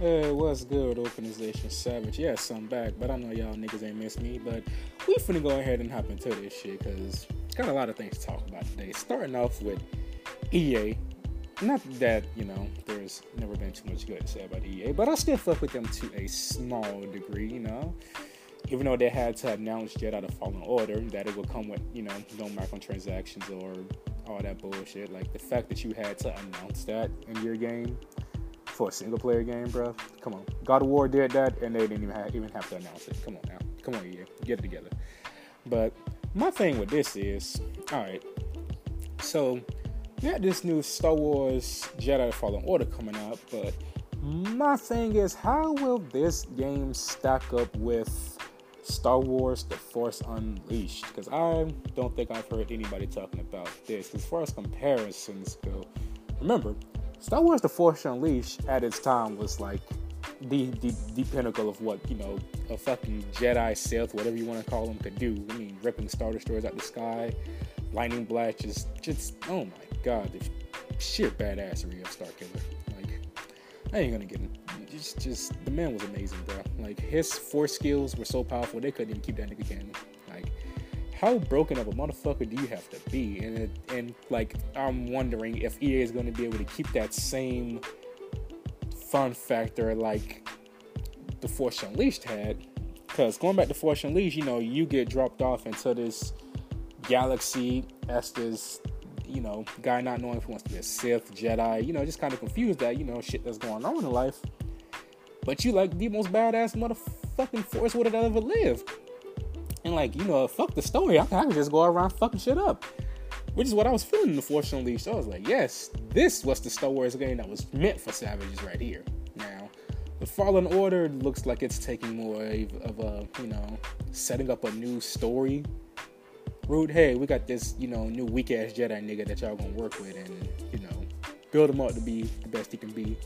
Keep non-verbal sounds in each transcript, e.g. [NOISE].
Hey, what's good, Organization Savage? Yes, I'm back, but I know y'all niggas ain't miss me. But we finna go ahead and hop into this shit because got a lot of things to talk about today. Starting off with EA. Not that, you know, there's never been too much good to say about EA, but I still fuck with them to a small degree, you know. Even though they had to announce Jedi the Fallen Order that it would come with, you know, no microtransactions or all that bullshit. Like the fact that you had to announce that in your game for a single player game, bro. Come on, God of War did that, and they didn't even have, even have to announce it. Come on now, come on, yeah, get it together. But my thing with this is, all right, so we got this new Star Wars Jedi Fallen Order coming out, but my thing is, how will this game stack up with Star Wars The Force Unleashed? Because I don't think I've heard anybody talking about this. As far as comparisons go, remember, Star Wars The Force Unleashed at its time was like the, the, the pinnacle of what, you know, a fucking Jedi Sith, whatever you want to call them, could do. I mean, ripping Star Destroyers out the sky, lightning blast, just, just, oh my god, the sheer badassery of Starkiller. Like, I ain't gonna get it. Just, just, the man was amazing, bro. Like, his force skills were so powerful, they couldn't even keep that nigga canon. How broken of a motherfucker do you have to be? And it, and like, I'm wondering if EA is gonna be able to keep that same fun factor like the Force Unleashed had. Because going back to Force Unleashed, you know, you get dropped off into this galaxy as this, you know, guy not knowing if he wants to be a Sith, Jedi, you know, just kind of confused that, you know, shit that's going on in life. But you like the most badass motherfucking Force would have ever lived. And like, you know, fuck the story. I can, I can just go around fucking shit up. Which is what I was feeling Force Unleashed. I was like, yes, this was the Star Wars game that was meant for savages right here. Now, the Fallen Order looks like it's taking more of a, you know, setting up a new story route. Hey, we got this, you know, new weak ass Jedi nigga that y'all gonna work with, and you know, build him up to be the best he can be.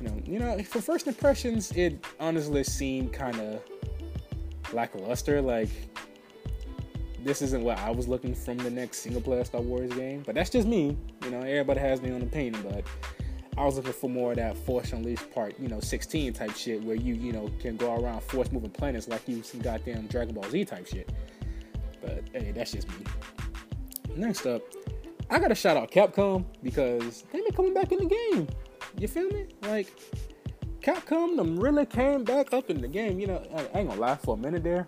You know, you know, for first impressions, it honestly seemed kind of lackluster. Like, this isn't what I was looking from the next single player Star Wars game. But that's just me. You know, everybody has me on the opinion. But I was looking for more of that Force Unleashed part, you know, 16 type shit where you, you know, can go around force moving planets like you some goddamn Dragon Ball Z type shit. But hey, that's just me. Next up, I gotta shout out Capcom because they been coming back in the game. You feel me? Like Capcom them really came back up in the game. You know, I ain't gonna lie for a minute there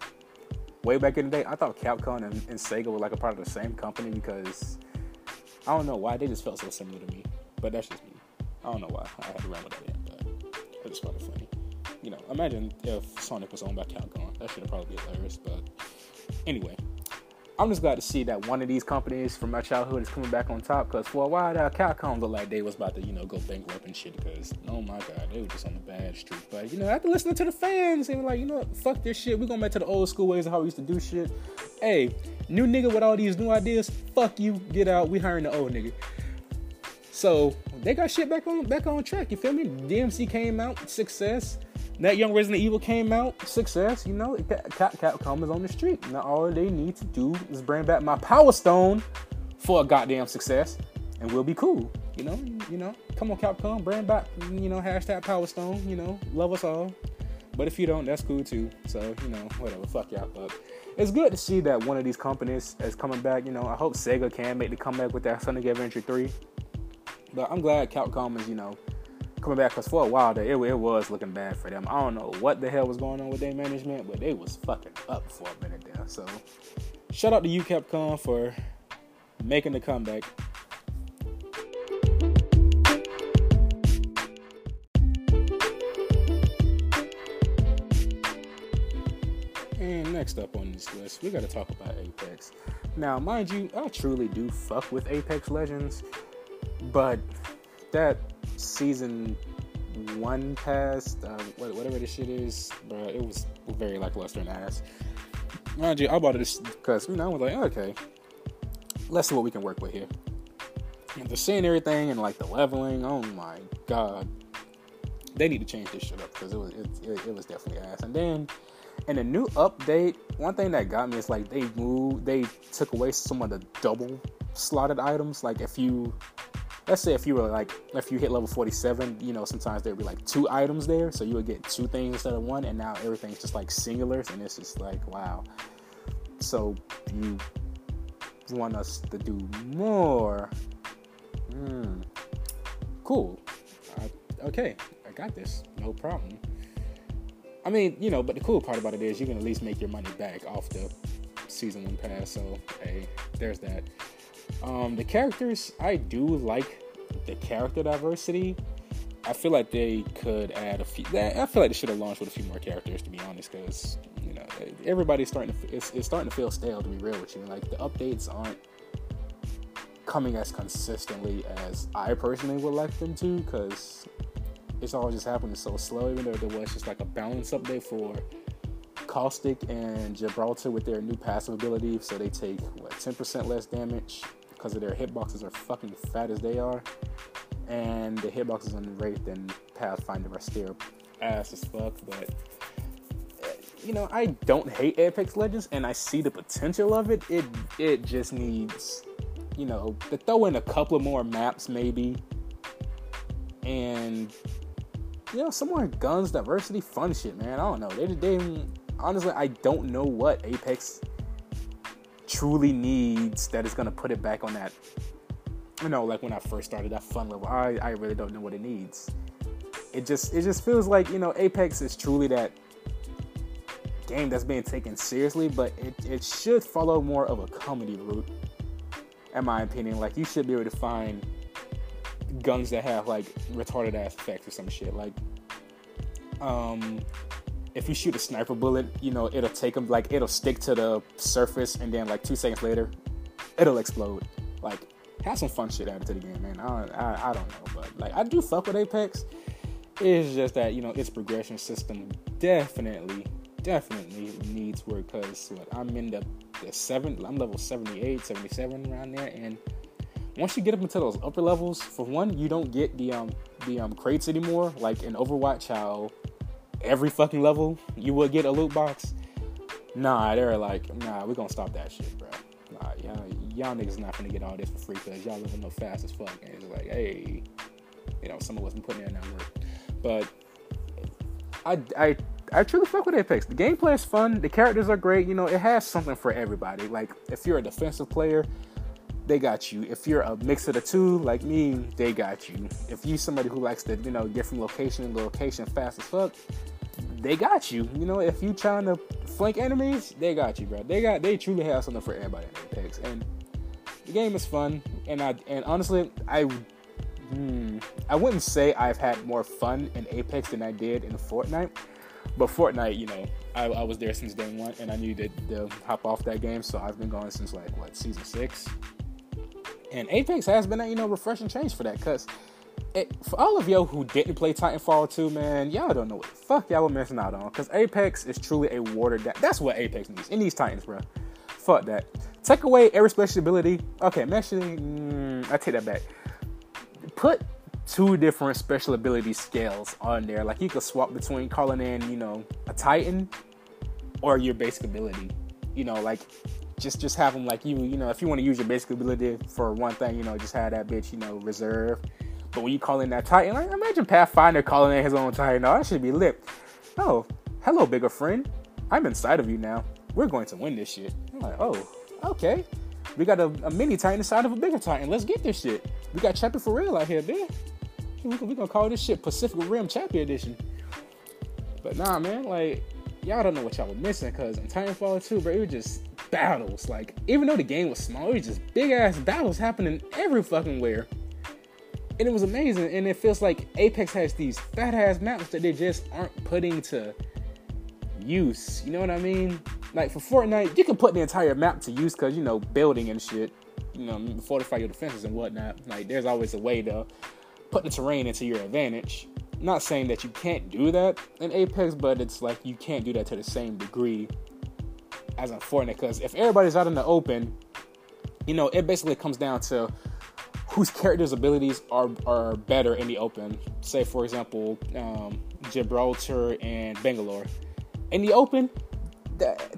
way back in the day, I thought Capcom and, and, Sega were like a part of the same company because I don't know why they just felt so similar to me. But that's just me. I don't know why I had to run with that in, but it kind of funny. You know, imagine if Sonic was owned by Capcom. That should have probably be hilarious. But anyway, I'm just glad to see that one of these companies from my childhood is coming back on top. Because for a while now, Capcom looked like they was about to, you know, go bankrupt and shit. Because oh my god, they were just on the bad street. But you know, after listening to the fans, they were like, you know, what? fuck this shit. We going back to the old school ways of how we used to do shit. Hey, new nigga with all these new ideas, fuck you, get out. We hiring the old nigga. So they got shit back on back on track. You feel me? DMC came out, success that young Resident Evil came out, success. You know, Capcom is on the street. Now all they need to do is bring back my Power Stone for a goddamn success, and we'll be cool. You know, you know, come on Capcom, bring back, you know, hashtag Power Stone. You know, love us all. But if you don't, that's cool too. So you know, whatever, fuck y'all. But it's good to see that one of these companies is coming back. You know, I hope Sega can make the comeback with that Sonic Adventure 3. But I'm glad Capcom is, you know, coming back because for a while there, it, it, was looking bad for them. I don't know what the hell was going on with their management, but they was fucking up for a minute there. So shout out to you, Capcom, for making the comeback. And next up on this list, we got to talk about Apex. Now, mind you, I truly do fuck with Apex Legends, but that season one pass, uh, whatever this shit is, bro, it was very lackluster and ass. Mind you, I bought it because you know I was like, okay, let's see what we can work with here. And the seeing everything and like the leveling, oh my god, they need to change this shit up because it was it, it, it was definitely ass. And then in the new update, one thing that got me is like they moved, they took away some of the double slotted items. Like if you let's say if you were like if you hit level 47 you know sometimes there'd be like two items there. So you would get two things instead of one and now everything's just like singulars and it's just like wow. So you want us to do more. Hmm. cool. I, okay. I got this. No problem. I mean you know but the cool part about it is you can at least make your money back off the season one pass. So hey there's that um, the characters, I do like the character diversity. I feel like they could add a few. I feel like they should have launched with a few more characters, to be honest, because you know everybody's starting to. It's, it's starting to feel stale, to be real with you. Like the updates aren't coming as consistently as I personally would like them to, because it's all just happening so slow. Even though there was just like a balance update for Caustic and Gibraltar with their new passive ability, so they take what 10% less damage because of their hitboxes are fucking fat as they are, and the hitboxes on Wraith and Pathfinder are still ass as fuck. But you know, I don't hate Apex Legends, and I see the potential of it. It it just needs, you know, to throw in a couple of more maps maybe, and you know, some more guns, diversity, fun shit, man. I don't know. They they honestly, I don't know what Apex truly needs that is going to put it back on that. You know, like when I first started that fun level, I, I really don't know what it needs. It just it just feels like you know Apex is truly that game that's being taken seriously, but it, it should follow more of a comedy route, in my opinion. Like you should be able to find guns that have like retarded ass effects or some shit. Like um if you shoot a sniper bullet, you know, it'll take them like it'll stick to the surface, and then like two seconds later, it'll explode. Like, have some fun shit added to the game, man. I, I, I don't know, but like I do fuck with Apex. It's just that you know its progression system definitely, definitely needs work. Cause what I'm in the the seven, I'm level 78, 77 around there, and once you get up into those upper levels, for one, you don't get the um the um crates anymore. Like in Overwatch, how every fucking level you would get a loot box. Nah, they're like, nah, we're gonna stop that shit, bro. Nah, y'all, y'all niggas not gonna get all this for free because y'all living no fast as fuck. And it's like, hey, you know, some of us been putting in that work. But I, I, I truly fuck with Apex. The gameplay is fun. The characters are great. You know, it has something for everybody. Like, if you're a defensive player, they got you. If you're a mix of the two, like me, they got you. If you somebody who likes to, you know, get from location to location fast as fuck, they got you. You know, if you trying to flank enemies, they got you, bro. They got they truly have something for everybody in Apex, and the game is fun. And I and honestly, I hmm, I wouldn't say I've had more fun in Apex than I did in Fortnite. But Fortnite, you know, I, I was there since day one, and I needed to hop off that game, so I've been going since like what season six. And Apex has been a you know refreshing change for that, cause it, for all of y'all who didn't play Titanfall 2, man, y'all don't know what the fuck y'all were missing out on. Because Apex is truly a watered down. That's what Apex needs. It needs Titans, bro. Fuck that. Take away every special ability. Okay, actually, mm, I take that back. Put two different special ability scales on there. Like you could swap between calling in, you know, a Titan or your basic ability. You know, like just just have them like you. You know, if you want to use your basic ability for one thing, you know, just have that bitch, you know, reserve but when you call in that Titan, like imagine Pathfinder calling in his own Titan. Oh, that should be lit. Oh, hello, bigger friend. I'm inside of you now. We're going to win this shit. I'm like, oh, okay. We got a, a mini Titan inside of a bigger Titan. Let's get this shit. We got Champion for real out here, man. We, we gonna call this shit Pacific Rim Champion Edition. But nah, man, like y'all don't know what y'all were missing because in Titanfall 2, bro, it was just battles. Like, even though the game was small, it was just big ass battles happening every fucking where and it was amazing. And it feels like Apex has these fat ass maps that they just aren't putting to use. You know what I mean? Like for Fortnite, you can put the entire map to use because you know building and shit. You know, fortify your defenses and whatnot. Like there's always a way to put the terrain into your advantage. Not saying that you can't do that in Apex, but it's like you can't do that to the same degree as in Fortnite. Because if everybody's out in the open, you know, it basically comes down to whose character's abilities are are better in the open. Say, for example, um, Gibraltar and Bangalore. In the open,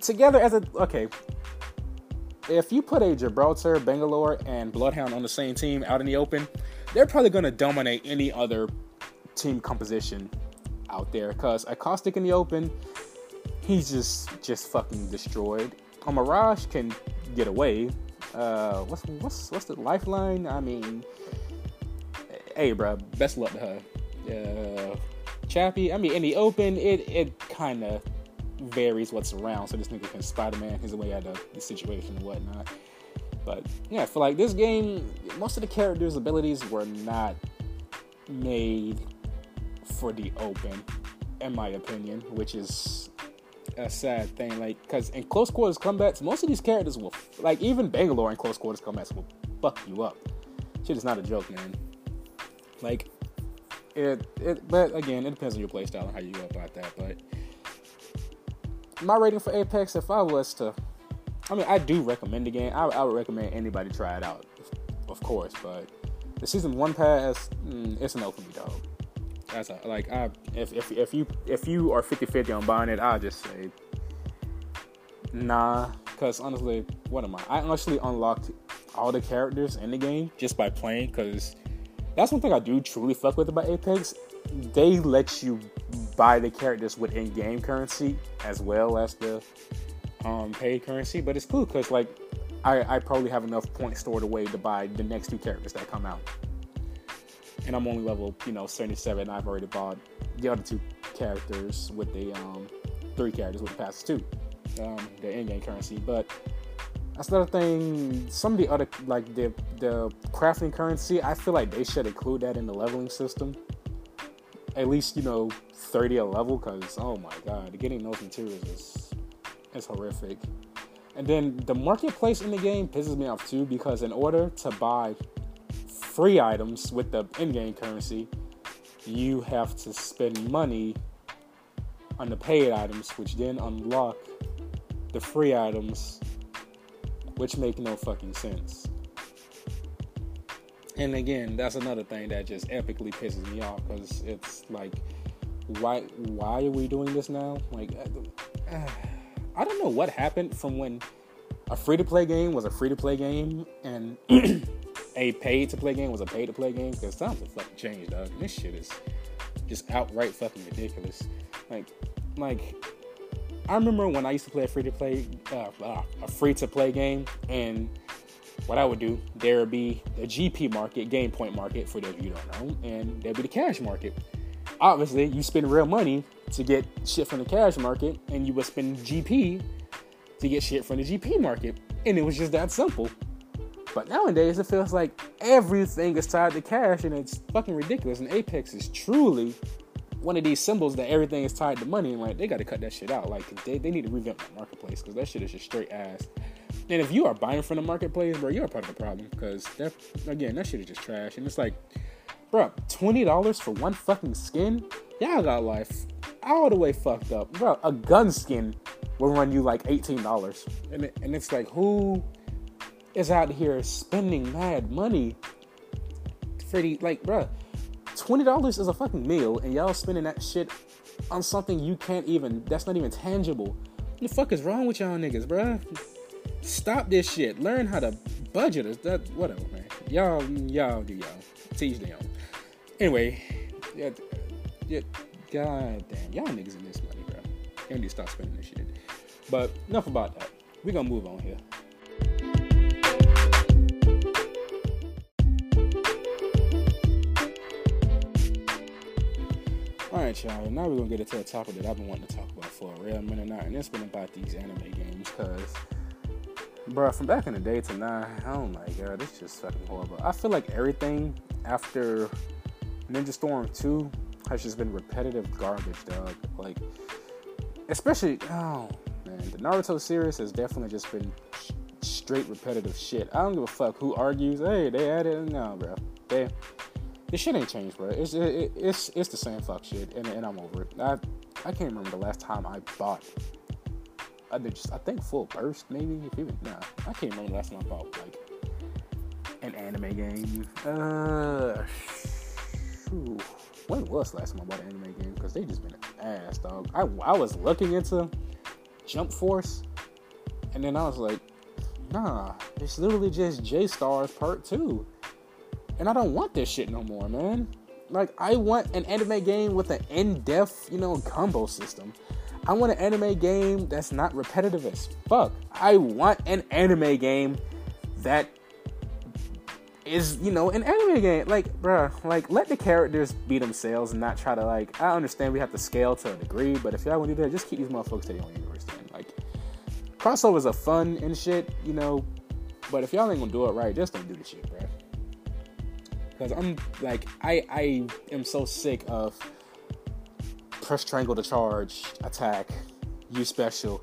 together as a okay. if you put a Gibraltar, Bangalore, and Bloodhound on the same team out in the open, they're probably going to dominate any other team composition out there. Because a Caustic in the open, he's just just fucking destroyed. A Mirage can get away. Uh, what's what's what's the lifeline? I mean, hey, bro, best luck to her. Uh, Chappie, I mean, in the open, it it kind of varies what's around. So this nigga can Spider Man his way out of the situation and whatnot. But yeah, feel like this game, most of the characters' abilities were not made for the open, in my opinion, which is a sad thing. Like, because in close quarters combats, most of these characters will, like, even Bangalore in close quarters combats will fuck you up. Shit is not a joke, man. Like, it, it, but again, it depends on your playstyle and how you go about that. But my rating for Apex, if I was to, I mean, I do recommend the game. I, I would recommend anybody try it out, of course. But the season one pass, mm, it's a no for me, dog. That's a, like, I if, if if you if you are 50-50 on buying it, I'll just say nah. Cause honestly, what am I? I actually unlocked all the characters in the game just by playing. Cause that's one thing I do truly fuck with about Apex. They let you buy the characters with in-game currency as well as the um, paid currency. But it's cool because like I, I probably have enough points stored away to buy the next two characters that come out. And I'm only level, you know, 77. I've already bought the other two characters with the um, three characters with the passes too, um, the in-game currency. But that's another thing. Some of the other like the the crafting currency, I feel like they should include that in the leveling system. At least you know 30 a level, because oh my god, getting those materials is is horrific. And then the marketplace in the game pisses me off too, because in order to buy free items with the in-game currency, you have to spend money on the paid items, which then unlock the free items which make no fucking sense. And again, that's another thing that just epically pisses me off because it's like, why why are we doing this now? Like, uh, I don't know what happened from when a free to play game was a free to play game and [CLEARS THROAT] a paid to play game was a paid to play game because times have fucking changed, dog. This shit is just outright fucking ridiculous. Like, like I remember when I used to play a free to play, uh, uh, a free to play game, and what I would do, there would be the GP market, game point market, for those of you don't know, and there'd be the cash market. Obviously, you spend real money to get shit from the cash market, and you would spend GP to get shit from the GP market, and it was just that simple. But nowadays, it feels like everything is tied to cash, and it's fucking ridiculous. And Apex is truly one of these symbols that everything is tied to money, and like they got to cut that shit out. Like they, they need to revamp the marketplace because that shit is just straight ass. And if you are buying from the marketplace, bro, you're part of the problem because again, that shit is just trash. And it's like, bro, twenty dollars for one fucking skin? Y'all got life all the way fucked up, bro. A gun skin will run you like eighteen dollars, and it, and it's like who is out here spending mad money the like, bro? Twenty dollars is a fucking meal, and y'all spending that shit on something you can't even. That's not even tangible. What the fuck is wrong with y'all niggas, bruh? Stop this shit. Learn how to budget. That whatever, man. Y'all, y'all do y'all. Teach them. Anyway, yeah, yeah, god damn, y'all niggas in this money, bro. Y'all need to stop spending this shit. But enough about that. We gonna move on here. Alright, y'all. Now we're gonna get into a topic that I've been wanting to talk about for a real minute now, and it's been about these anime games. Cause, bro, from back in the day to now, oh my god, it's just fucking horrible. I feel like everything after Ninja Storm 2 has just been repetitive garbage, dog. Like, especially, oh man, the Naruto series has definitely just been straight repetitive shit. I don't give a fuck who argues. Hey, they added no, bro. They this shit ain't changed, bro. It's it, it's it's the same fuck shit, and, and I'm over it. I I can't remember the last time I bought. I just I think full burst maybe. If even nah, I can't remember the last time I bought like an anime game. Uh, whew. when was last time I bought an anime game? Because they just been ass dog. I I was looking into Jump Force, and then I was like, Nah, it's literally just J Stars Part 2. And I don't want this shit no more, man. Like, I want an anime game with an in depth, you know, combo system. I want an anime game that's not repetitive as fuck. I want an anime game that is, you know, an anime game. Like, bruh, like, let the characters be themselves and not try to, like, I understand we have to scale to a degree, but if y'all want to do that, just keep these motherfuckers to their own universe then. Like, crossovers are fun and shit, you know, but if y'all ain't gonna do it right, just don't do the shit, bruh. Because I'm, like, I, I am so sick of press triangle to charge, attack, use special,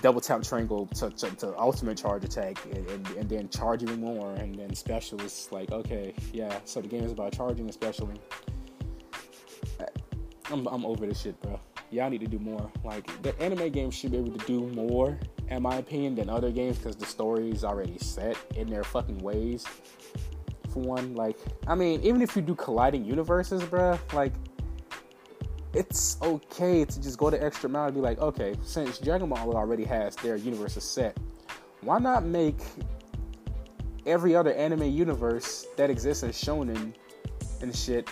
double tap triangle to, to, to ultimate charge attack and, and, and, then charge even more and then special is like okay yeah so the game is about charging especially I'm, I'm over this shit bro. Y'all need to do more. Like the anime games should be able to do more in my opinion than other games because the story is already set in their fucking ways one like i mean even if you do colliding universes bro like it's okay to just go the extra mile and be like, okay, since Dragon Ball already has their universe set, why not make every other anime universe that exists as shonen and shit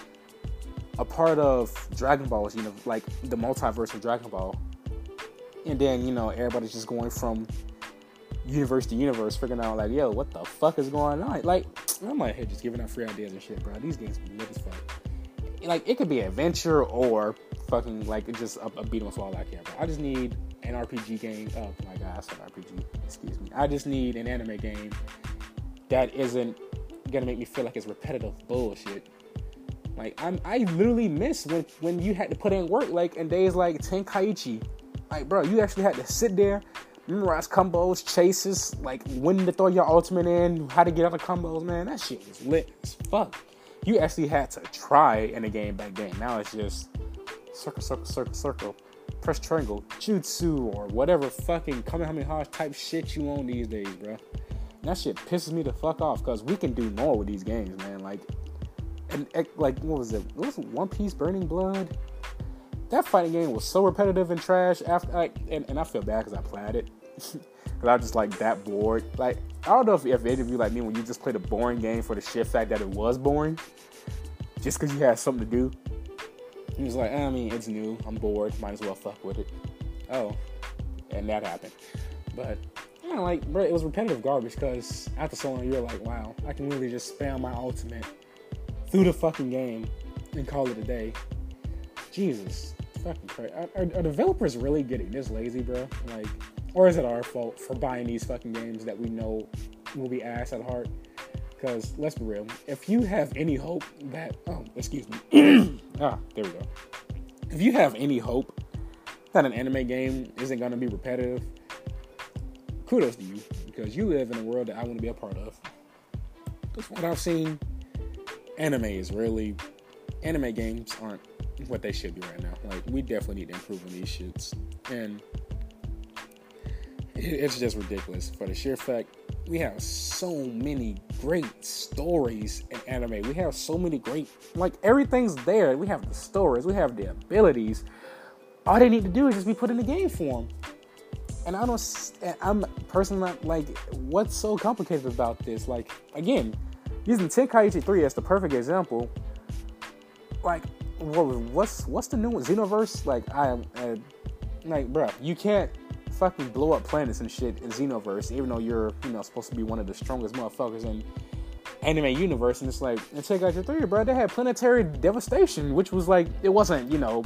a part of Dragon Ball's, you know, like the multiverse of Dragon Ball. And then, you know, everybody's just going from universe to universe, figuring out like, yo, what the fuck is going on? Like, I'm like, hey, just giving out free ideas and shit, bro. These games be lit as fuck. Like, it could be adventure or fucking like just a, a beat 'em all I care about. I just need an RPG game. Oh my god, I said RPG. Excuse me. I just need an anime game that isn't gonna make me feel like it's repetitive bullshit. Like I'm, I literally miss when when you had to put in work, like in days like Tenkaichi. Like, bro, you actually had to sit there, memorize combos, chases, like when to throw your ultimate in, how to get of combos. Man, that shit was lit as fuck. You actually had to try in a game back then. Now it's just circle, circle, circle, circle, press triangle, jutsu, or whatever fucking Kamehameha type shit you on these days, bro. that shit pisses me the fuck off because we can do more with these games, man. Like, and like, what was it? What was it? One Piece Burning Blood? That fighting game was so repetitive and trash. After, like, and, and I feel bad because I played it. Because I was just like that bored. Like, I don't know if, if any of you like me when you just played a boring game for the shit fact that it was boring, just because you had something to do. He was like, eh, I mean, it's new. I'm bored. Might as well fuck with it. Oh, and that happened. But you know, like, bro, it was repetitive garbage because after so long, you're like, wow, I can really just spam my ultimate through the fucking game and call it a day. Jesus, fucking crazy. Are, are, are developers really getting this lazy, bro? Like, or is it our fault for buying these fucking games that we know will be ass at heart? Because let's be real, if you have any hope that, oh, excuse me, [CLEARS THROAT] ah, there we go. If you have any hope that an anime game isn't going to be repetitive, kudos to you because you live in a world that I want to be a part of. Because what I've seen. Anime is really, anime games aren't what they should be right now. Like, we definitely need to improve on these shits. And it's just ridiculous for the sheer fact we have so many great stories in anime. We have so many great, like everything's there. We have the stories, we have the abilities. All they need to do is just be put in the game form. And I don't, I'm personally not like, what's so complicated about this? Like, again, using Tenkaichi 3 as the perfect example, like, what's what's the new? Xenoverse? Like, I like, bruh, you can't fucking blow up planets and shit in Xenoverse, even though you're, you know, supposed to be one of the strongest motherfuckers in anime universe. And it's like, and Tenkaichi three, bro. They had planetary devastation, which was like, it wasn't, you know,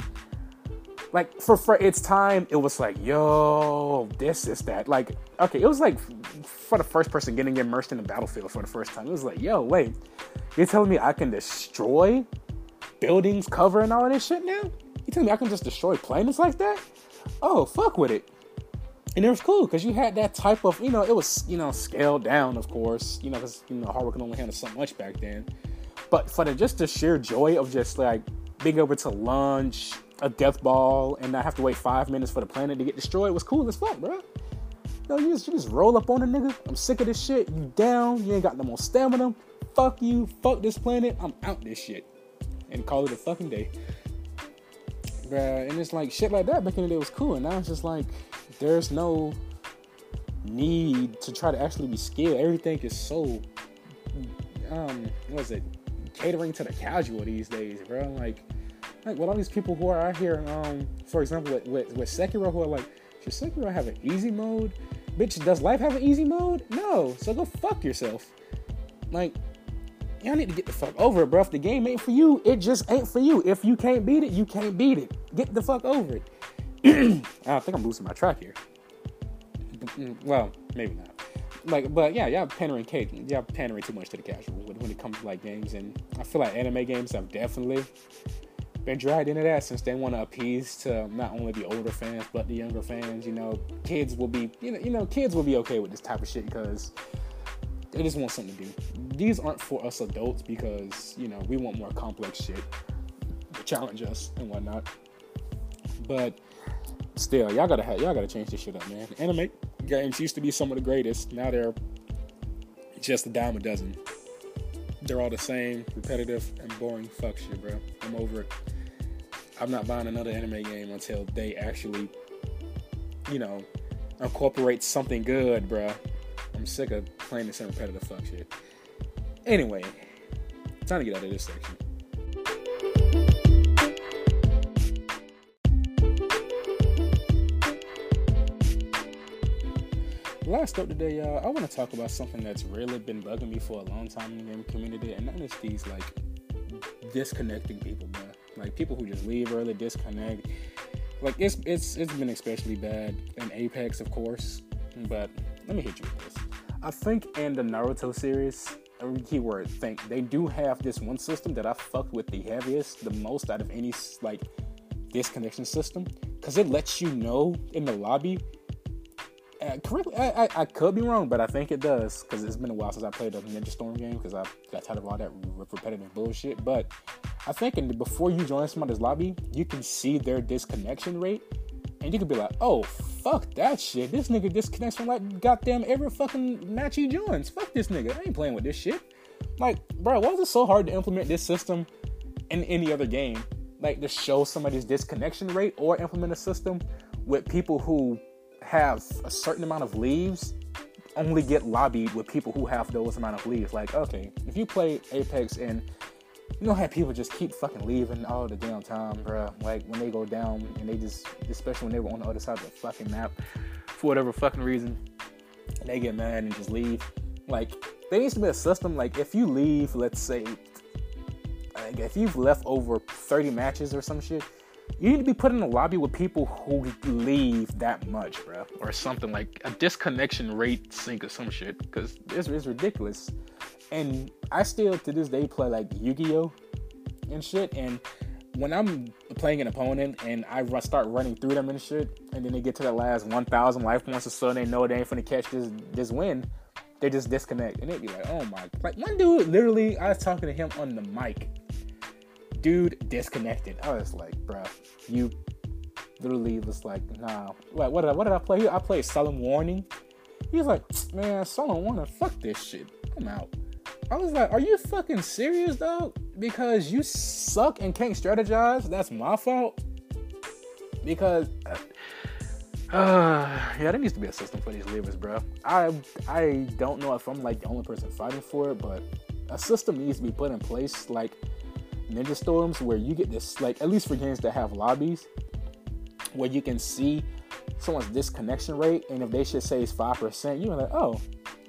like for, for its time, it was like, yo, this is that. Like, okay, it was like for the first person getting immersed in the battlefield for the first time. It was like, yo, wait, you're telling me I can destroy buildings, cover, and all this shit now? You telling me I can just destroy planets like that? Oh, fuck with it and it was cool because you had that type of you know it was you know scaled down of course you know because you know hardware can only handle so much back then but for the just the sheer joy of just like being able to launch a death ball and not have to wait five minutes for the planet to get destroyed was cool as fuck bro no, you just, you just roll up on a nigga. I'm sick of this shit. You down. You ain't got no more stamina. Fuck you. Fuck this planet. I'm out this shit. And call it a fucking day. Bruh, and it's like shit like that back in the day was cool. And now it's just like, there's no need to try to actually be skilled. Everything is so um what is it? Catering to the casual these days, bro. Like like with all these people who are out here, um, for example, with, with, with Sekiro who are like, should Sekiro have an easy mode? Bitch, does life have an easy mode? No. So go fuck yourself. Like, y'all need to get the fuck over it, bro. If the game ain't for you, it just ain't for you. If you can't beat it, you can't beat it. Get the fuck over it. [CLEARS THROAT] I think I'm losing my track here. Well, maybe not. Like, but yeah, y'all pandering. Y'all pandering too much to the casual when it comes to like games, and I feel like anime games have definitely been dragged into that since they want to appease to not only the older fans but the younger fans. You know, kids will be you know you know kids will be okay with this type of shit because they just want something to do. These aren't for us adults because you know we want more complex shit to challenge us and whatnot. But still, y'all gotta have, y'all gotta change this shit up, man. Anime games used to be some of the greatest. Now they're just a dime a dozen. They're all the same, repetitive and boring fuck shit, bro. I'm over it. I'm not buying another anime game until they actually, you know, incorporate something good, bro. I'm sick of playing the same repetitive fuck shit. Anyway, time to get out of this section. Last up today, y'all, I want to talk about something that's really been bugging me for a long time in the game community, and that is these like disconnecting people, man. Like people who just leave early, disconnect. Like it's it's it's been especially bad in Apex, of course. But let me hit you with this. I think in the Naruto series, every keyword think they do have this one system that I fucked with the heaviest, the most out of any like disconnection system, because it lets you know in the lobby correctly, I, I, I, could be wrong, but I think it does because it's been a while since I played a Ninja Storm game because I got tired of all that repetitive bullshit. But I think in, before you join somebody's lobby, you can see their disconnection rate, and you can be like, "Oh, fuck that shit! This nigga disconnects from like goddamn every fucking match he joins. Fuck this nigga! I ain't playing with this shit." Like, bro, why is it so hard to implement this system in any other game? Like to show somebody's disconnection rate or implement a system with people who have a certain amount of leaves only get lobbied with people who have those amount of leaves. Like, okay, if you play Apex and you know how people just keep fucking leaving all the damn time, bro. Like when they go down and they just, especially when they were on the other side of the fucking map for whatever fucking reason, they get mad and just leave. Like there needs to be a system. Like if you leave, let's say, like if you've left over 30 matches or some shit, you need to be put in a lobby with people who leave that much, bro, or something like a disconnection rate sync or some shit, because it's, it's ridiculous. And I still to this day play like Yu-Gi-Oh! and shit, and when I'm playing an opponent and I start running through them and shit, and then they get to the last 1,000 life points or so, and they know they ain't finna catch this this win, they just disconnect, and it be like, oh my, like one dude literally, I was talking to him on the mic dude disconnected. I was like, bro, you literally was like, nah. What did I, what did I play? I played Solemn Warning. He was like, man, Solemn Warning, fuck this shit. I'm out. I was like, are you fucking serious, dog? Because you suck and can't strategize. That's my fault. Because. Uh, [SIGHS] yeah, there needs to be a system for these levers, bro. I I don't know if I'm like the only person fighting for it, but a system needs to be put in place. Like ninja storms where you get this like at least for games that have lobbies where you can see someone's disconnection rate and if they should say it's five percent you're like oh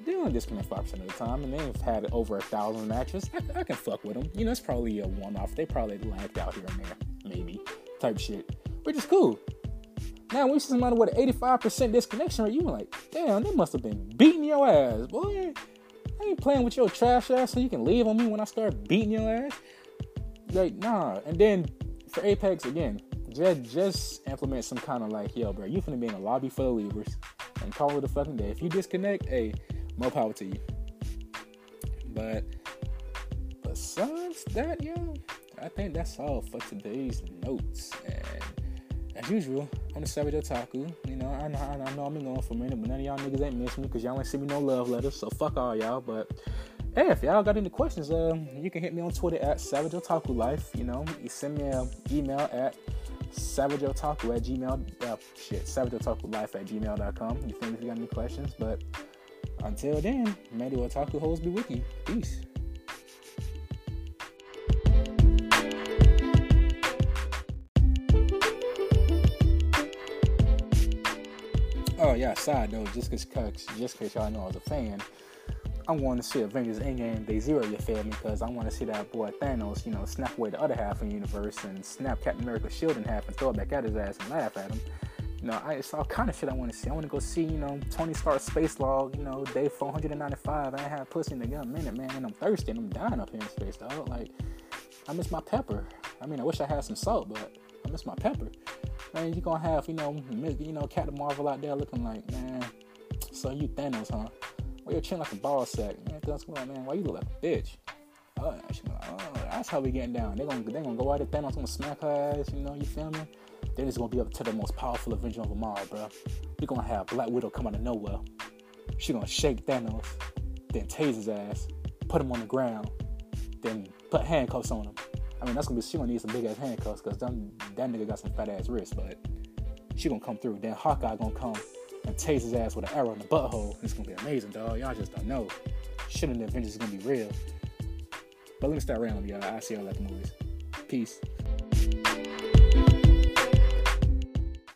they only disconnect five percent of the time and they've had over a thousand matches. I, I, can fuck with them you know it's probably a one-off. They probably lagged out here and there maybe type shit which is cool. Now when you see somebody with an 85% disconnection rate you like damn they must have been beating your ass boy. I ain't playing with your trash ass so you can leave on me when I start beating your ass like nah. And then for Apex again, just just implement some kind of like, yo, bro, you finna be in a lobby full of levers and call it a fucking day. If you disconnect, hey, more power to you. But besides that, yo, I think that's all for today's notes. And as usual, I'm the Savage Otaku. You know, I know, I know I've been going for a minute, but none of y'all niggas ain't miss me because y'all ain't send me no love letters. So fuck all y'all. But hey, if y'all got any questions, uh, you can hit me on Twitter at Savage Otaku Life. You know, you send me an email at savageotaku at gmail. Uh, shit, savageotakulife at gmail.com. You me if you got any questions. But until then, may the otaku hoes be with you. Peace. Oh yeah, side note, just cause, just cause y'all know I was a fan, I'm going to see Avengers Endgame Day Zero, you feel me? Because I want to see that boy Thanos, you know, snap away the other half of the universe and snap Captain America's shield in half and throw it back at his ass and laugh at him. You know, I, it's all kind of shit I want to see. I want to go see, you know, Tony Stark's space log, you know, day 495. I ain't had pussy in a good minute, man, and I'm thirsty and I'm dying up here in space, dog. Like, I miss my pepper. I mean, I wish I had some salt, but I miss my pepper man, you're gonna have, you know, you know, Captain Marvel out there looking like, man, so you Thanos, huh? Why you chin like a ball sack? Man, come on, man, why you look like a bitch? Oh, oh, that's how we getting down. They're gonna, they gonna go out at Thanos, gonna smack her ass, you know, you feel me? Then it's gonna be up to the most powerful Avenger of them all, bro. We're gonna have Black Widow come out of nowhere. She gonna shake Thanos, then tase his ass, put him on the ground, then put handcuffs on him. I mean, that's gonna be she gonna need some big ass handcuffs because that nigga got some fat ass wrists, but she gonna come through. Then Hawkeye gonna come and tase his ass with an arrow in the butthole. It's gonna be amazing, dog. Y'all just don't know. In the Avengers is gonna be real. But let me start rambling, y'all. I see y'all at the movies. Peace.